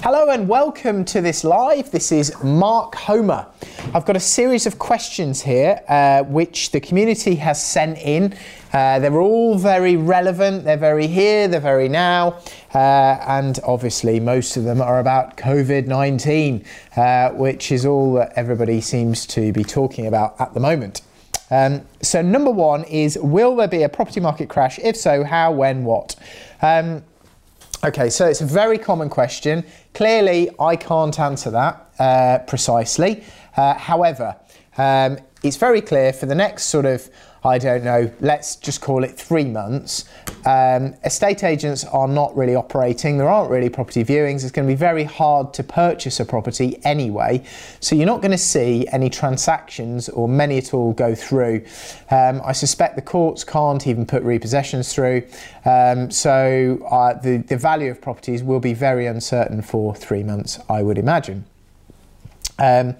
Hello and welcome to this live. This is Mark Homer. I've got a series of questions here uh, which the community has sent in. Uh, they're all very relevant, they're very here, they're very now, uh, and obviously most of them are about COVID 19, uh, which is all that everybody seems to be talking about at the moment. Um, so, number one is Will there be a property market crash? If so, how, when, what? Um, Okay, so it's a very common question. Clearly, I can't answer that uh, precisely. Uh, however, um, it's very clear for the next sort of I don't know, let's just call it three months. Um, estate agents are not really operating, there aren't really property viewings, it's going to be very hard to purchase a property anyway. So you're not going to see any transactions or many at all go through. Um, I suspect the courts can't even put repossessions through. Um, so uh, the, the value of properties will be very uncertain for three months, I would imagine. Um,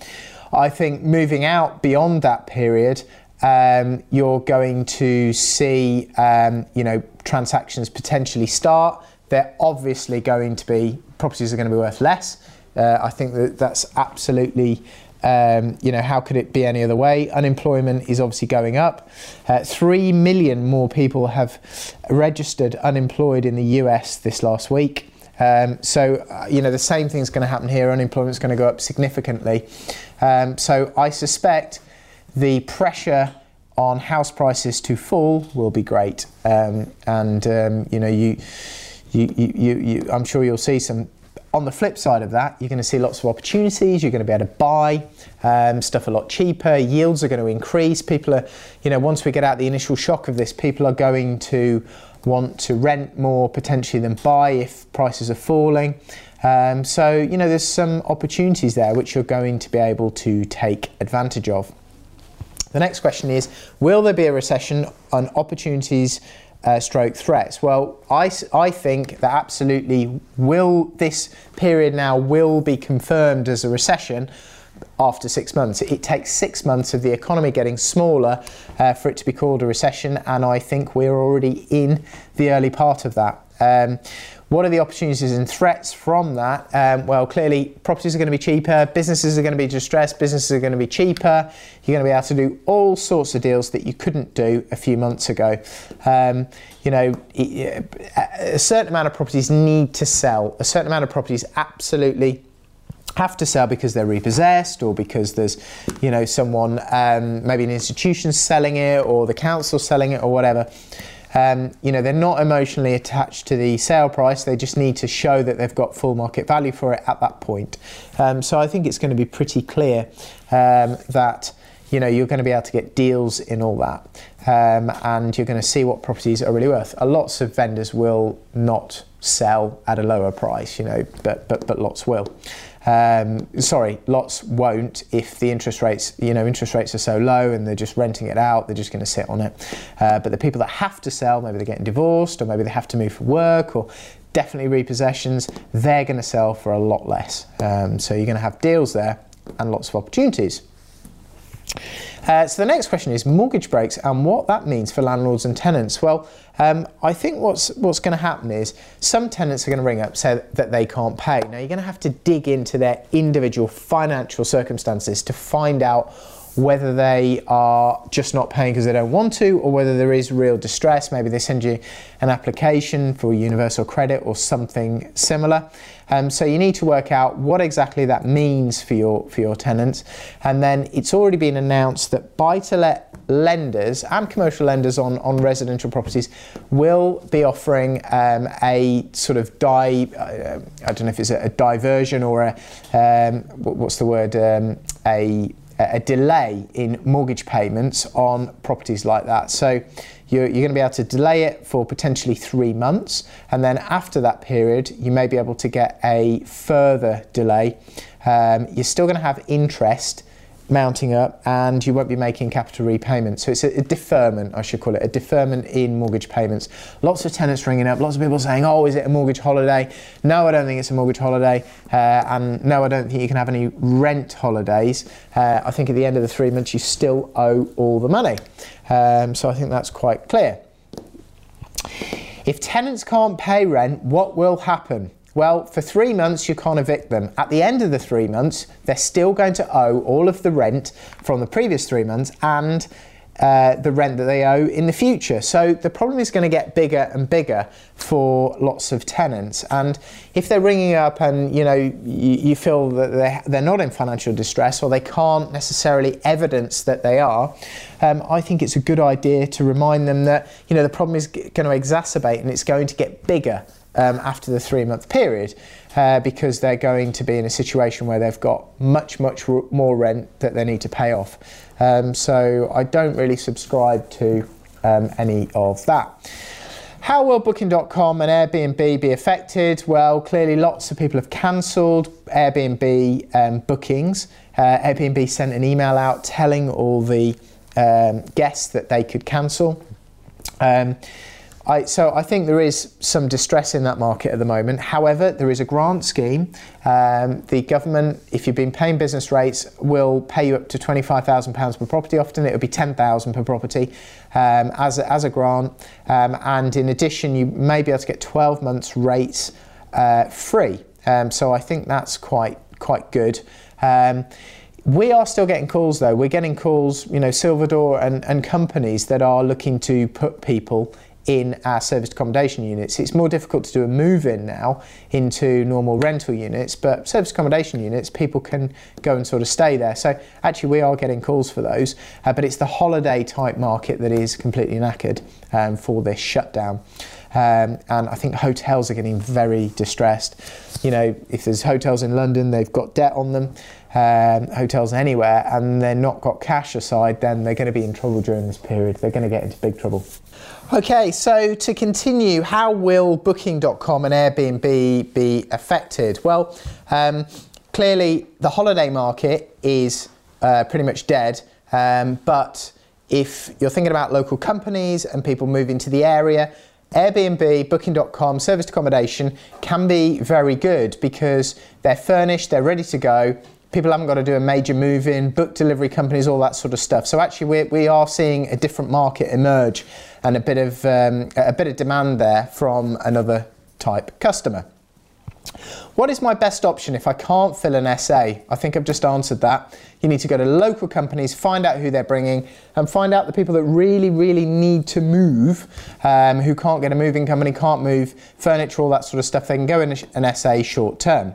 I think moving out beyond that period, um, you're going to see, um, you know, transactions potentially start. They're obviously going to be properties are going to be worth less. Uh, I think that that's absolutely. Um, you know, how could it be any other way? Unemployment is obviously going up. Uh, Three million more people have registered unemployed in the US this last week. Um, so, uh, you know, the same thing's going to happen here. Unemployment's going to go up significantly. Um, so, I suspect the pressure on house prices to fall will be great. Um, and um, you know, you, you, you, you, I'm sure you'll see some. On the flip side of that, you're going to see lots of opportunities. You're going to be able to buy um, stuff a lot cheaper. Yields are going to increase. People are, you know, once we get out the initial shock of this, people are going to want to rent more potentially than buy if prices are falling. Um, so, you know, there's some opportunities there which you're going to be able to take advantage of. The next question is Will there be a recession on opportunities? Uh, stroke threats. Well, I, I think that absolutely will this period now will be confirmed as a recession after six months. It takes six months of the economy getting smaller uh, for it to be called a recession, and I think we're already in the early part of that. Um, what are the opportunities and threats from that? Um, well, clearly, properties are going to be cheaper, businesses are going to be distressed, businesses are going to be cheaper. You're going to be able to do all sorts of deals that you couldn't do a few months ago. Um, you know, a certain amount of properties need to sell. A certain amount of properties absolutely have to sell because they're repossessed or because there's, you know, someone, um, maybe an institution selling it or the council selling it or whatever. Um, you know, they're not emotionally attached to the sale price. They just need to show that they've got full market value for it at that point. Um, so I think it's going to be pretty clear um, that you know you're going to be able to get deals in all that, um, and you're going to see what properties are really worth. Lots of vendors will not sell at a lower price, you know, but but but lots will. Um, sorry, lots won't if the interest rates, you know, interest rates are so low and they're just renting it out, they're just going to sit on it. Uh, but the people that have to sell, maybe they're getting divorced or maybe they have to move for work or definitely repossessions, they're going to sell for a lot less. Um, so you're going to have deals there and lots of opportunities. Uh, so the next question is mortgage breaks and what that means for landlords and tenants. Well, um, I think what's what's going to happen is some tenants are going to ring up say that they can't pay. Now you're going to have to dig into their individual financial circumstances to find out whether they are just not paying because they don't want to, or whether there is real distress. Maybe they send you an application for universal credit or something similar. Um, so you need to work out what exactly that means for your for your tenants, and then it's already been announced that buy-to-let lenders and commercial lenders on, on residential properties will be offering um, a sort of di, uh, I don't know if it's a, a diversion or a, um, what's the word, um, a a delay in mortgage payments on properties like that. So you're, you're, going to be able to delay it for potentially three months, and then after that period, you may be able to get a further delay. Um, you're still going to have interest mounting up and you won't be making capital repayments. So it's a, a, deferment, I should call it, a deferment in mortgage payments. Lots of tenants ringing up, lots of people saying, oh, is it a mortgage holiday? No, I don't think it's a mortgage holiday. Uh, and no, I don't think you can have any rent holidays. Uh, I think at the end of the three months, you still owe all the money. Um, so I think that's quite clear. If tenants can't pay rent, what will happen? Well, for three months, you can't evict them. At the end of the three months, they're still going to owe all of the rent from the previous three months and uh, the rent that they owe in the future. So the problem is going to get bigger and bigger for lots of tenants. And if they're ringing up and you know you, you feel that they're, they're not in financial distress or they can't necessarily evidence that they are, um, I think it's a good idea to remind them that you know the problem is going to exacerbate and it's going to get bigger um, after the three month period uh, because they're going to be in a situation where they've got much, much more rent that they need to pay off. Um, so I don't really subscribe to um, any of that. How will Booking.com and Airbnb be affected? Well, clearly lots of people have cancelled Airbnb um, bookings. Uh, Airbnb sent an email out telling all the um, guests that they could cancel. Um, I, so I think there is some distress in that market at the moment. However, there is a grant scheme. Um, the government, if you've been paying business rates, will pay you up to £25,000 per property. Often it will be £10,000 per property um, as, a, as a grant. Um, and in addition, you may be able to get 12 months rates uh, free. Um, so I think that's quite, quite good. Um, we are still getting calls though. We're getting calls, you know, Silverdoor and, and companies that are looking to put people in our serviced accommodation units. It's more difficult to do a move in now into normal rental units, but serviced accommodation units, people can go and sort of stay there. So actually, we are getting calls for those, uh, but it's the holiday type market that is completely knackered um, for this shutdown. Um, and I think hotels are getting very distressed. You know, if there's hotels in London, they've got debt on them, um, hotels anywhere, and they're not got cash aside, then they're going to be in trouble during this period. They're going to get into big trouble. Okay, so to continue, how will Booking.com and Airbnb be affected? Well, um, clearly the holiday market is uh, pretty much dead, um, but if you're thinking about local companies and people moving to the area, Airbnb, Booking.com, serviced accommodation can be very good because they're furnished, they're ready to go, people haven't got to do a major move in, book delivery companies, all that sort of stuff. So actually, we, we are seeing a different market emerge and a bit of um, a bit of demand there from another type customer. What is my best option if I can't fill an SA? I think I've just answered that. You need to go to local companies, find out who they're bringing, and find out the people that really, really need to move, um, who can't get a moving company, can't move furniture, all that sort of stuff. They can go in an SA short term.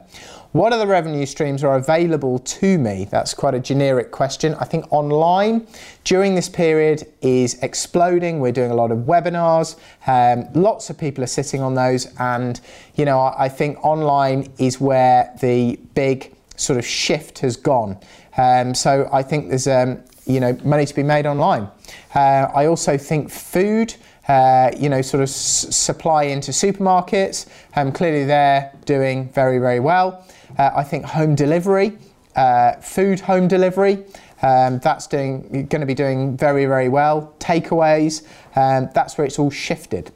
What other revenue streams are available to me? That's quite a generic question. I think online during this period is exploding. We're doing a lot of webinars. Um, lots of people are sitting on those, and you know I, think online is where the big sort of shift has gone. Um, so I think there's um, you know money to be made online. Uh, I also think food. Uh, you know, sort of supply into supermarkets. Um, clearly, they're doing very, very well. Uh, I think home delivery, uh, food home delivery, um, that's doing going to be doing very very well. Takeaways, um, that's where it's all shifted.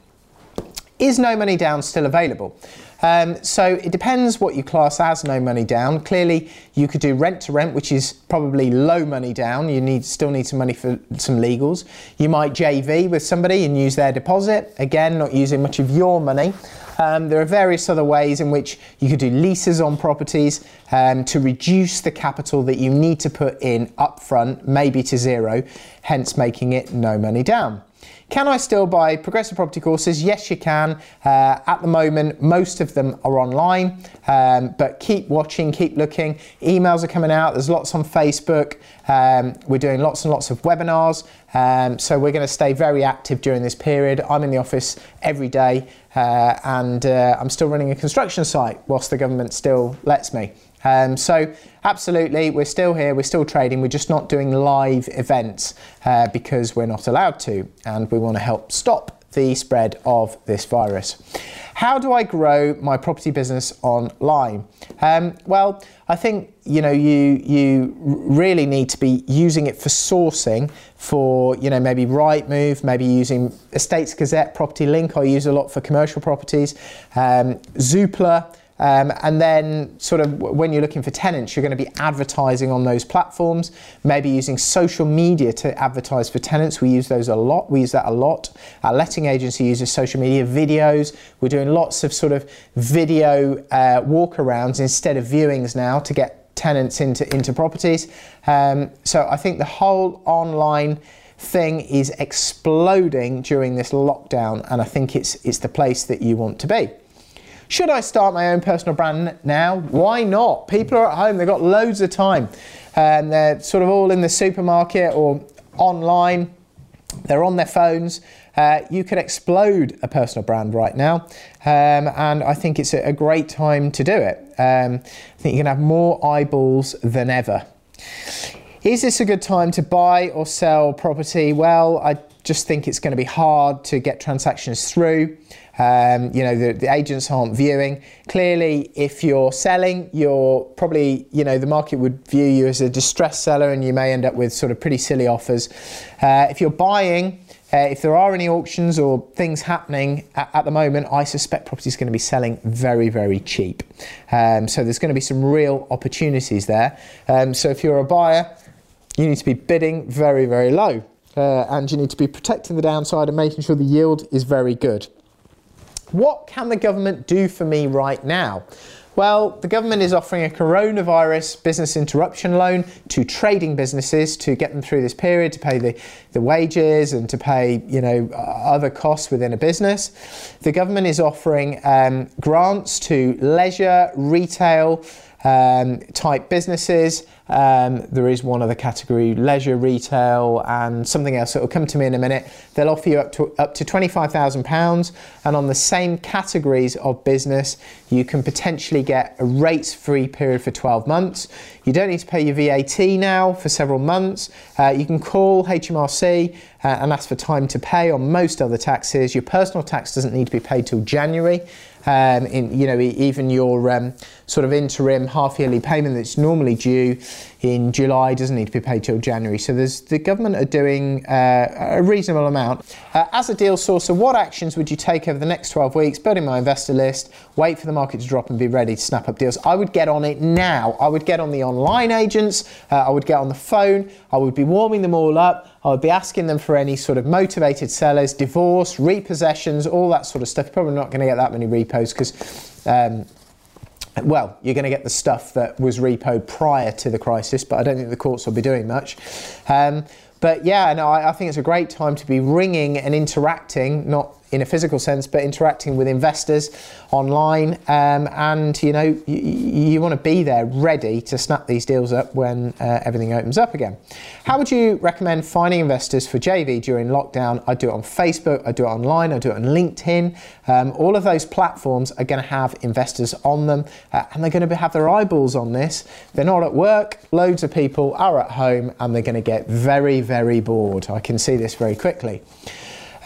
Is no money down still available? Um, so it depends what you class as no money down. Clearly, you could do rent to rent, which is probably low money down. You need still need some money for some legals. You might JV with somebody and use their deposit. Again, not using much of your money. Um, there are various other ways in which you could do leases on properties um, to reduce the capital that you need to put in upfront, maybe to zero, hence making it no money down. Can I still buy progressive property courses? Yes, you can. Uh, at the moment, most of them are online, um, but keep watching, keep looking. Emails are coming out, there's lots on Facebook. Um, we're doing lots and lots of webinars, um, so we're going to stay very active during this period. I'm in the office every day, uh, and uh, I'm still running a construction site whilst the government still lets me. Um, so absolutely, we're still here, we're still trading, we're just not doing live events uh, because we're not allowed to, and we want to help stop the spread of this virus. How do I grow my property business online? Um, well, I think you know you you really need to be using it for sourcing for you know maybe Rightmove, maybe using Estates Gazette, Property Link. I use a lot for commercial properties, um, Zoopla. Um, and then, sort of, when you're looking for tenants, you're going to be advertising on those platforms, maybe using social media to advertise for tenants. We use those a lot. We use that a lot. Our letting agency uses social media videos. We're doing lots of sort of video uh, walkarounds instead of viewings now to get tenants into, into properties. Um, so I think the whole online thing is exploding during this lockdown, and I think it's, it's the place that you want to be. Should I start my own personal brand now? Why not? People are at home, they've got loads of time, and they're sort of all in the supermarket or online, they're on their phones. Uh, you could explode a personal brand right now, um, and I think it's a, great time to do it. Um, I think you can have more eyeballs than ever. Is this a good time to buy or sell property? Well, I just think it's going to be hard to get transactions through. Um, you know, the, the, agents aren't viewing. Clearly, if you're selling, you're probably, you know, the market would view you as a distressed seller and you may end up with sort of pretty silly offers. Uh, if you're buying, uh, if there are any auctions or things happening at, at the moment, I suspect property is going to be selling very, very cheap. Um, so there's going to be some real opportunities there. Um, so if you're a buyer, you need to be bidding very, very low. Uh, and you need to be protecting the downside and making sure the yield is very good. What can the government do for me right now? Well, the government is offering a coronavirus business interruption loan to trading businesses to get them through this period, to pay the, the wages and to pay, you know, other costs within a business. The government is offering um, grants to leisure, retail, um, type businesses. Um, there is one other category, leisure, retail, and something else. that will come to me in a minute. They'll offer you up to up to twenty-five thousand pounds, and on the same categories of business, you can potentially get a rates-free period for twelve months. You don't need to pay your VAT now for several months. Uh, you can call HMRC uh, and ask for time to pay on most other taxes. Your personal tax doesn't need to be paid till January. Um, in you know even your um, sort of interim half yearly payment that's normally due in July doesn't need to be paid till January. So there's the government are doing uh, a reasonable amount. Uh, as a deal sourcer, what actions would you take over the next 12 weeks? Building my investor list, wait for the market to drop and be ready to snap up deals. I would get on it now. I would get on the online agents. Uh, I would get on the phone. I would be warming them all up. I would be asking them for any sort of motivated sellers, divorce, repossessions, all that sort of stuff. Probably not going to get that many repos because um, well, you're going to get the stuff that was repo prior to the crisis, but I don't think the courts will be doing much. Um, but yeah, no, I, I, think it's a great time to be ringing and interacting, not in a physical sense, but interacting with investors online. Um, and you know, you, you want to be there ready to snap these deals up when uh, everything opens up again. How would you recommend finding investors for JV during lockdown? I do it on Facebook, I do it online, I do it on LinkedIn. Um, all of those platforms are going to have investors on them, uh, and they're going to have their eyeballs on this. They're not at work. Loads of people are at home, and they're going to get very, very bored. I can see this very quickly.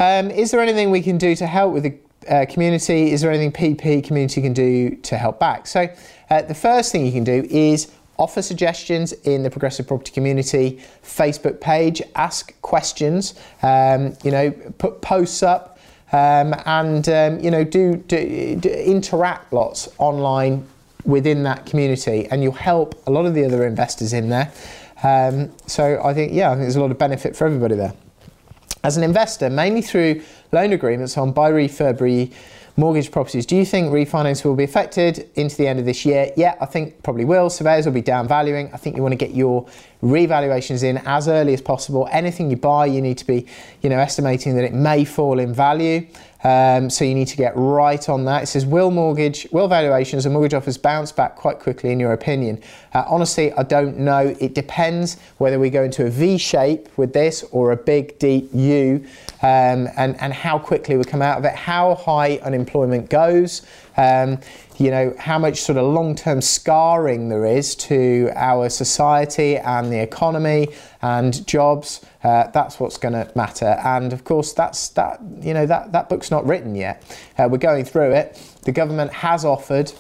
Um, is there anything we can do to help with the uh, community? Is there anything PP community can do to help back? So uh, the first thing you can do is offer suggestions in the progressive property community Facebook page, ask questions, um, you know, put posts up, um, and um, you know, do, do, do interact lots online within that community, and you'll help a lot of the other investors in there. Um, so I think, yeah, I think there's a lot of benefit for everybody there. As an investor, mainly through loan agreements on buy refurb mortgage properties, do you think refinance will be affected into the end of this year? Yeah, I think probably will. Surveyors will be down valuing. I think you want to get your revaluations in as early as possible. Anything you buy, you need to be, you know, estimating that it may fall in value. Um, so you need to get right on that. It says, will mortgage, will valuations and mortgage offers bounce back quite quickly in your opinion? Uh, honestly, I don't know. It depends whether we go into a V shape with this or a big deep U um, and, and how quickly we come out of it, how high unemployment goes. Um, you know, how much sort of long term scarring there is to our society and the economy and jobs. Uh, that's what's going to matter. And of course, that's that. You know that that book's not written yet. Uh, we're going through it. The government has offered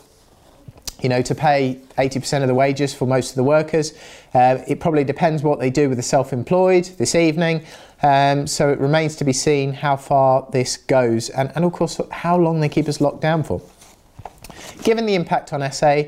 you know, to pay 80% of the wages for most of the workers. Uh, it probably depends what they do with the self-employed this evening. Um, so it remains to be seen how far this goes and, and of course how long they keep us locked down for. Given the impact on SA,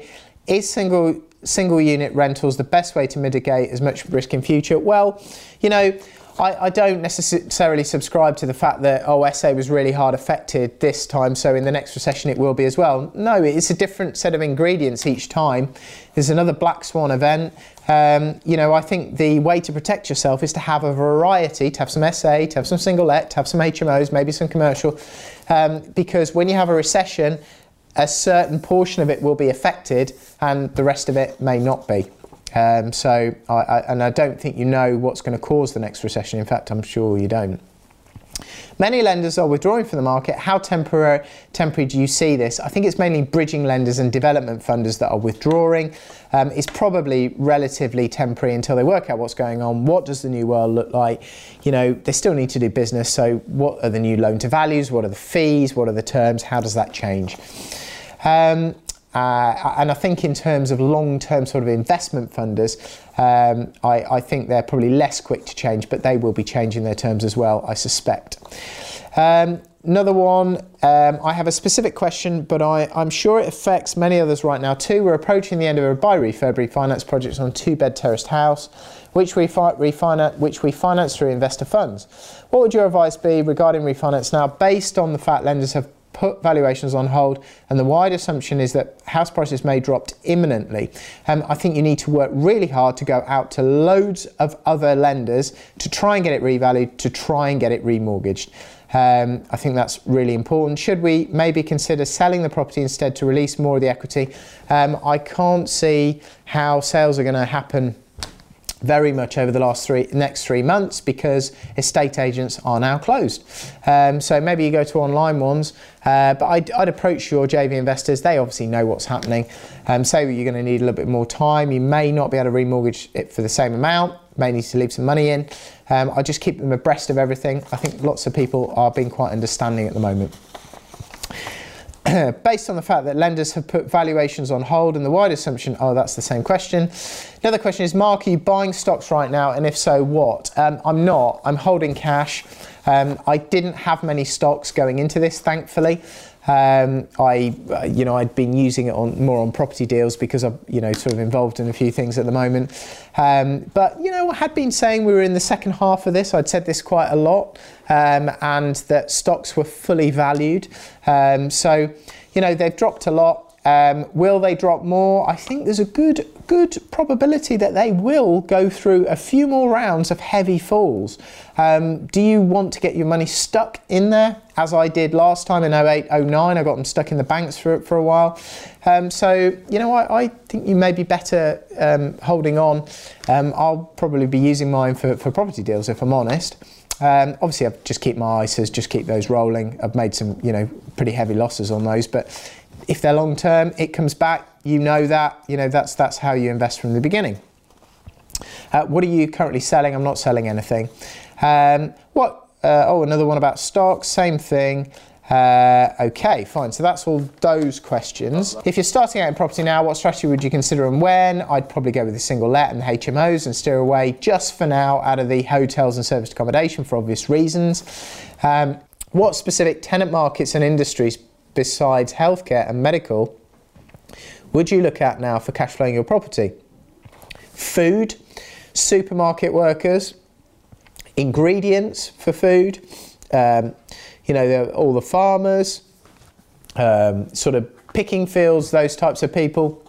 is single single unit rentals the best way to mitigate as much risk in future? Well, you know, I, I, don't necessarily subscribe to the fact that oh SA was really hard affected this time, so in the next recession it will be as well. No, it's a different set of ingredients each time. There's another black swan event. Um, you know, I think the way to protect yourself is to have a variety, to have some SA, to have some single let, to have some HMOs, maybe some commercial, um, because when you have a recession, a certain portion of it will be affected and the rest of it may not be. Um, so, I, I, and I don't think you know what's going to cause the next recession. In fact, I'm sure you don't. Many lenders are withdrawing from the market. How temporary, temporary do you see this? I think it's mainly bridging lenders and development funders that are withdrawing. Um, it's probably relatively temporary until they work out what's going on. What does the new world look like? You know, they still need to do business. So, what are the new loan to values? What are the fees? What are the terms? How does that change? Um, uh, and I think in terms of long-term sort of investment funders, um, I, I, think they're probably less quick to change, but they will be changing their terms as well, I suspect. Um, another one, um, I have a specific question, but I, am sure it affects many others right now too. We're approaching the end of a buy refurb refinance project on two-bed terraced house, which we, fi- refinance, which we finance through investor funds. What would your advice be regarding refinance now, based on the fact lenders have put valuations on hold, and the wide assumption is that house prices may drop imminently. Um, I think you need to work really hard to go out to loads of other lenders to try and get it revalued, to try and get it remortgaged. Um, I think that's really important. Should we maybe consider selling the property instead to release more of the equity? Um, I can't see how sales are going to happen very much over the last three next three months because estate agents are now closed. Um, so maybe you go to online ones, uh, but I'd, I'd, approach your JV investors. They obviously know what's happening. Um, say you're going to need a little bit more time. You may not be able to remortgage it for the same amount. May need to leave some money in. Um, I just keep them abreast of everything. I think lots of people are being quite understanding at the moment. based on the fact that lenders have put valuations on hold and the wide assumption, oh, that's the same question. Another question is, Mark, are you buying stocks right now? And if so, what? Um, I'm not. I'm holding cash. Um, I didn't have many stocks going into this, thankfully. Um, I, uh, you know, I'd been using it on more on property deals because I'm, you know, sort of involved in a few things at the moment. Um, but you know, I had been saying we were in the second half of this. I'd said this quite a lot, um, and that stocks were fully valued. Um, so, you know, they've dropped a lot. Um, will they drop more? I think there's a good good probability that they will go through a few more rounds of heavy falls. Um, do you want to get your money stuck in there, as I did last time in 08, 09? I got them stuck in the banks for, for a while. Um, so, you know, I, I, think you may be better um, holding on. Um, I'll probably be using mine for, for property deals, if I'm honest. Um, obviously, I just keep my ISAs, just keep those rolling. I've made some, you know, pretty heavy losses on those, but if they're long term, it comes back. You know that. You know that's that's how you invest from the beginning. Uh, what are you currently selling? I'm not selling anything. Um, what? Uh, oh, another one about stocks. Same thing. Uh, okay, fine. So that's all those questions. If you're starting out in property now, what strategy would you consider and when? I'd probably go with a single let and the HMOs and steer away just for now out of the hotels and serviced accommodation for obvious reasons. Um, what specific tenant markets and industries besides healthcare and medical would you look at now for cash flowing your property? Food, supermarket workers, ingredients for food, um, you know, all the farmers, um, sort of picking fields, those types of people.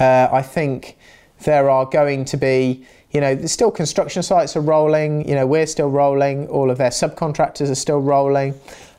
Uh, I think there are going to be, you know, there's still construction sites are rolling, you know, we're still rolling, all of their subcontractors are still rolling.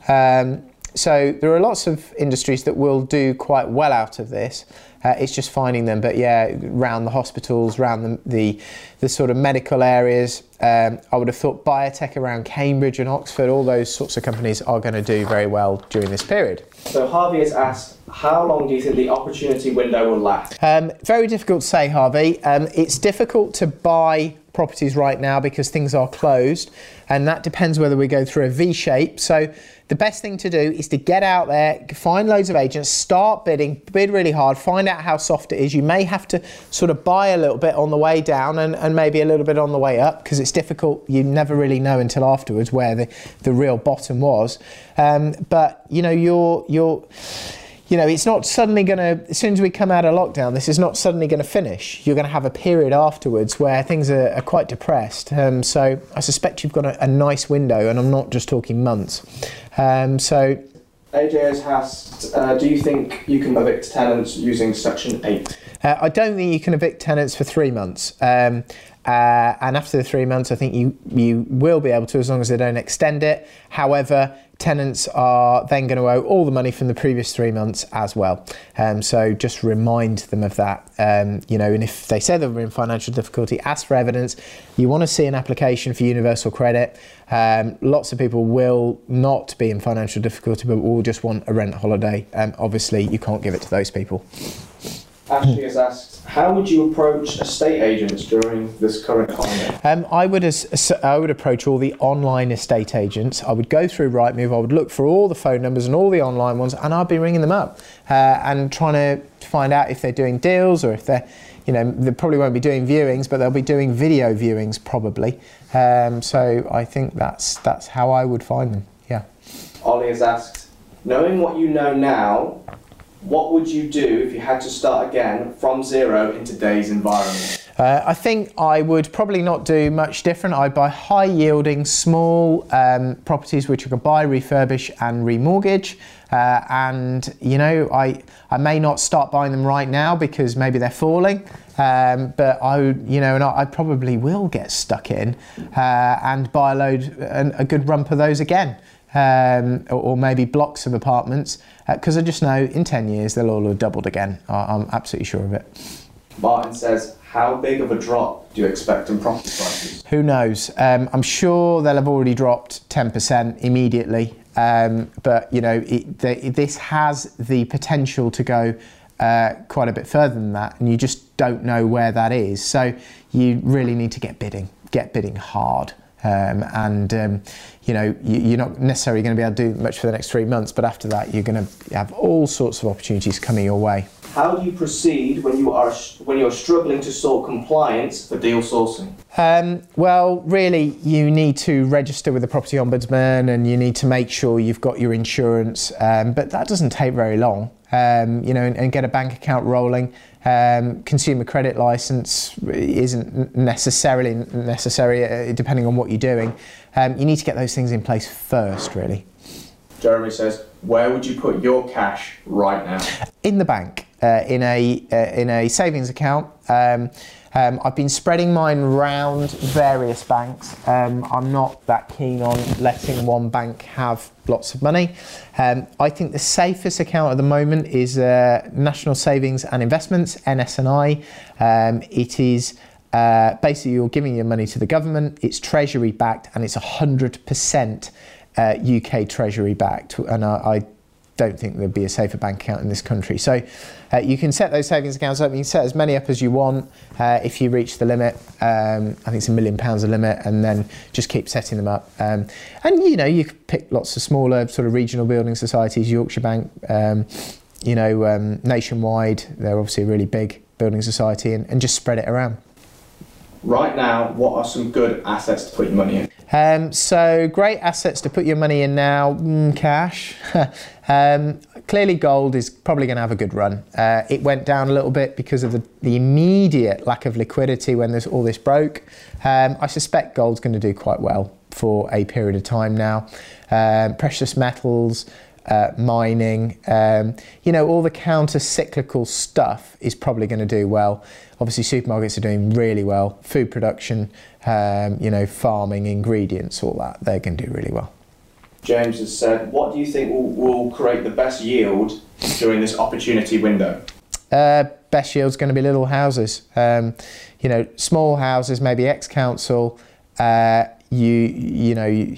Um, so there are lots of industries that will do quite well out of this. Uh, it's just finding them. But yeah, around the hospitals, around the the, the sort of medical areas, um, I would have thought biotech around Cambridge and Oxford, all those sorts of companies are going to do very well during this period. So Harvey has asked, how long do you think the opportunity window will last? Um, very difficult to say, Harvey. Um, it's difficult to buy properties right now because things are closed, and that depends whether we go through a V shape. So the best thing to do is to get out there, find loads of agents, start bidding, bid really hard, find out how soft it is. You may have to sort of buy a little bit on the way down and, and maybe a little bit on the way up because it's difficult. You never really know until afterwards where the, the real bottom was. Um, but you know, you're you're you know, it's not suddenly going to, as soon as we come out of lockdown, this is not suddenly going to finish. You're going to have a period afterwards where things are, are quite depressed. Um, so I suspect you've got a, a, nice window, and I'm not just talking months. Um, so. AJ has asked, uh, do you think you can evict tenants using Section 8? Uh, I don't think you can evict tenants for three months. Um, uh, and after the three months, I think you, you will be able to as long as they don't extend it. However, tenants are then going to owe all the money from the previous three months as well. Um, so just remind them of that. Um, you know, and if they say they're in financial difficulty, ask for evidence. You want to see an application for universal credit. Um, lots of people will not be in financial difficulty, but will just want a rent holiday. Um, obviously, you can't give it to those people. Ashley has asked, how would you approach estate agents during this current climate? Um, I would as, I would approach all the online estate agents. I would go through Rightmove. I would look for all the phone numbers and all the online ones, and I'd be ringing them up uh, and trying to find out if they're doing deals or if they're, you know, they probably won't be doing viewings, but they'll be doing video viewings probably. Um, so I think that's that's how I would find them. Yeah. Ollie has asked, knowing what you know now, what would you do if you had to start again from zero in today's environment? Uh, I think I would probably not do much different. I'd buy high yielding, small um, properties which I could buy, refurbish, and remortgage. Uh, and you know, I I may not start buying them right now because maybe they're falling. Um, but I, you know, and I, I, probably will get stuck in uh, and buy a load, a, a good rump of those again um, or, or, maybe blocks of apartments, because uh, I just know in 10 years they'll all have doubled again. I, am absolutely sure of it. Martin says, how big of a drop do you expect in property prices? Who knows? Um, I'm sure they'll have already dropped 10% immediately. Um, but you know, it, the, this has the potential to go uh, quite a bit further than that, and you just don't know where that is. So you really need to get bidding, get bidding hard. Um, and um, you know you, are not necessarily going to be able to do much for the next three months, but after that you're going to have all sorts of opportunities coming your way. How do you proceed when you are when you're struggling to sort compliance for deal sourcing? Um, well, really, you need to register with the property ombudsman, and you need to make sure you've got your insurance. Um, but that doesn't take very long. Um, you know, and, and, get a bank account rolling. Um, consumer credit license isn't necessarily necessary, uh, depending on what you're doing. Um, you need to get those things in place first, really. Jeremy says, where would you put your cash right now? In the bank, uh, in a uh, in a savings account. Um, um, I've been spreading mine round various banks. Um, I'm not that keen on letting one bank have lots of money. Um, I think the safest account at the moment is uh, National Savings and Investments (NS&I). Um, it is uh, basically you're giving your money to the government. It's Treasury backed and it's 100% uh, UK Treasury backed. And I, I don't think there'd be a safer bank account in this country. So uh, you can set those savings accounts up. You can set as many up as you want uh, if you reach the limit. Um, I think it's a million pounds a limit, and then just keep setting them up. Um, and you know, you could pick lots of smaller sort of regional building societies, Yorkshire Bank, um, you know, um, nationwide. They're obviously a really big building society, and, and just spread it around. Right now, what are some good assets to put your money in? Um, so great assets to put your money in now, mm, cash. um, clearly gold is probably going to have a good run. Uh, it went down a little bit because of the, the immediate lack of liquidity when there's all this broke. Um, I suspect gold's going to do quite well for a period of time now. Um, precious metals, uh, mining, um, you know, all the counter cyclical stuff is probably going to do well. Obviously, supermarkets are doing really well. Food production, um, you know, farming, ingredients, all that, they're going to do really well. James has said, what do you think will, will create the best yield during this opportunity window? Uh, best yield's going to be little houses. Um, you know, small houses, maybe ex-council. Uh, you, you know, you,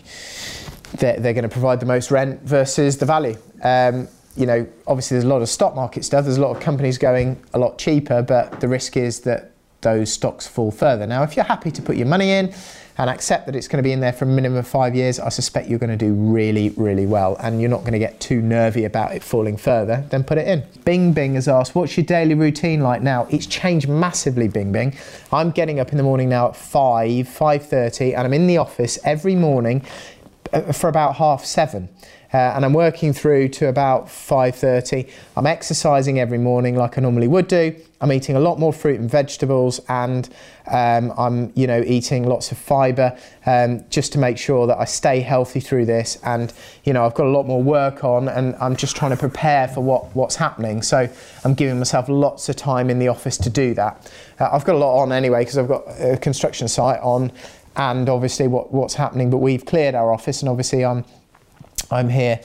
they're, they're going to provide the most rent versus the value. Um, you know, obviously there's a lot of stock market stuff. There's a lot of companies going a lot cheaper, but the risk is that those stocks fall further. Now, if you're happy to put your money in and accept that it's going to be in there for a minimum of five years, I suspect you're going to do really, really well and you're not going to get too nervy about it falling further, then put it in. Bing Bing has asked, what's your daily routine like now? It's changed massively, Bing Bing. I'm getting up in the morning now at 5, 5.30 and I'm in the office every morning uh, for about half seven. Uh, and I'm working through to about 5.30. I'm exercising every morning like I normally would do. I'm eating a lot more fruit and vegetables and um, I'm, you know, eating lots of fibre um, just to make sure that I stay healthy through this. And, you know, I've got a lot more work on and I'm just trying to prepare for what, what's happening. So I'm giving myself lots of time in the office to do that. Uh, I've got a lot on anyway because I've got a construction site on and obviously what, what's happening. But we've cleared our office and obviously I'm I'm here,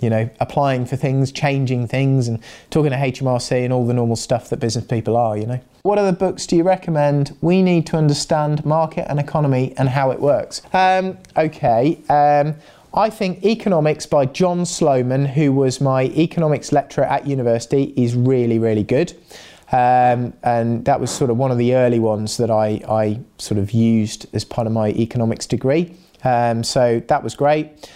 you know, applying for things, changing things, and talking to HMRC and all the normal stuff that business people are, you know. What other books do you recommend? We need to understand market and economy and how it works. Um, okay. Um, I think Economics by John Sloman, who was my economics lecturer at university, is really, really good. Um, and that was sort of one of the early ones that I, I sort of used as part of my economics degree. Um, so that was great.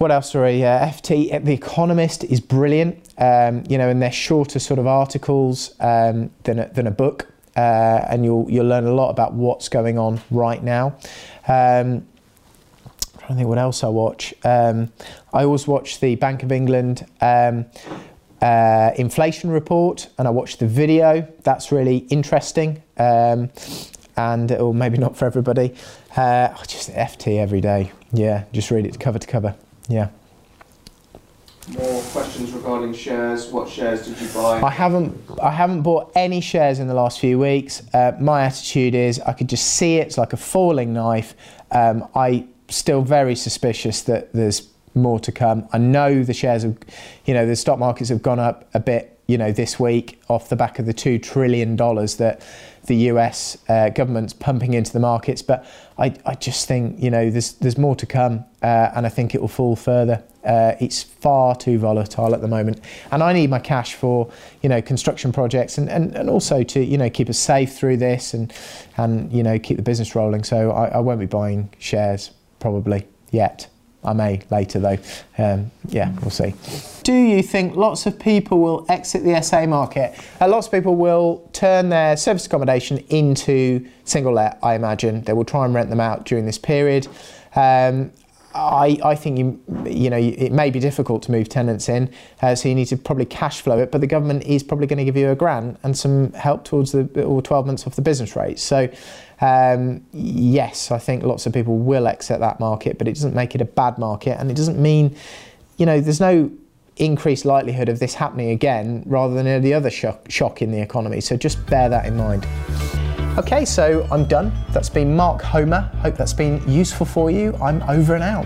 What else? Sorry, uh, FT, The Economist is brilliant. Um, you know, and they're shorter sort of articles um, than a, than a book, uh, and you'll you'll learn a lot about what's going on right now. Um, I don't think what else I watch. Um, I always watch the Bank of England um, uh, inflation report, and I watch the video. That's really interesting, um, and or maybe not for everybody. Uh, just FT every day. Yeah, just read it cover to cover. Yeah. More questions regarding shares. What shares did you buy? I haven't. I haven't bought any shares in the last few weeks. Uh, my attitude is I could just see it. It's like a falling knife. Um, I still very suspicious that there's more to come. I know the shares of, you know, the stock markets have gone up a bit, you know, this week off the back of the two trillion dollars that the US uh, government's pumping into the markets. But I, I just think, you know, there's, there's more to come uh, and I think it will fall further. Uh, it's far too volatile at the moment. And I need my cash for, you know, construction projects and, and, and also to, you know, keep us safe through this and, and you know, keep the business rolling. So I, I won't be buying shares probably yet. I may later though. Um, yeah, we'll see. Do you think lots of people will exit the SA market? Uh, lots of people will turn their service accommodation into single let, I imagine. They will try and rent them out during this period. Um, I, I think you you know it may be difficult to move tenants in, uh, so you need to probably cash flow it. But the government is probably going to give you a grant and some help towards the or 12 months off the business rate. So um, yes, I think lots of people will exit that market, but it doesn't make it a bad market, and it doesn't mean you know there's no increased likelihood of this happening again rather than any other shock, shock in the economy. So just bear that in mind. Okay, so I'm done. That's been Mark Homer. Hope that's been useful for you. I'm over and out.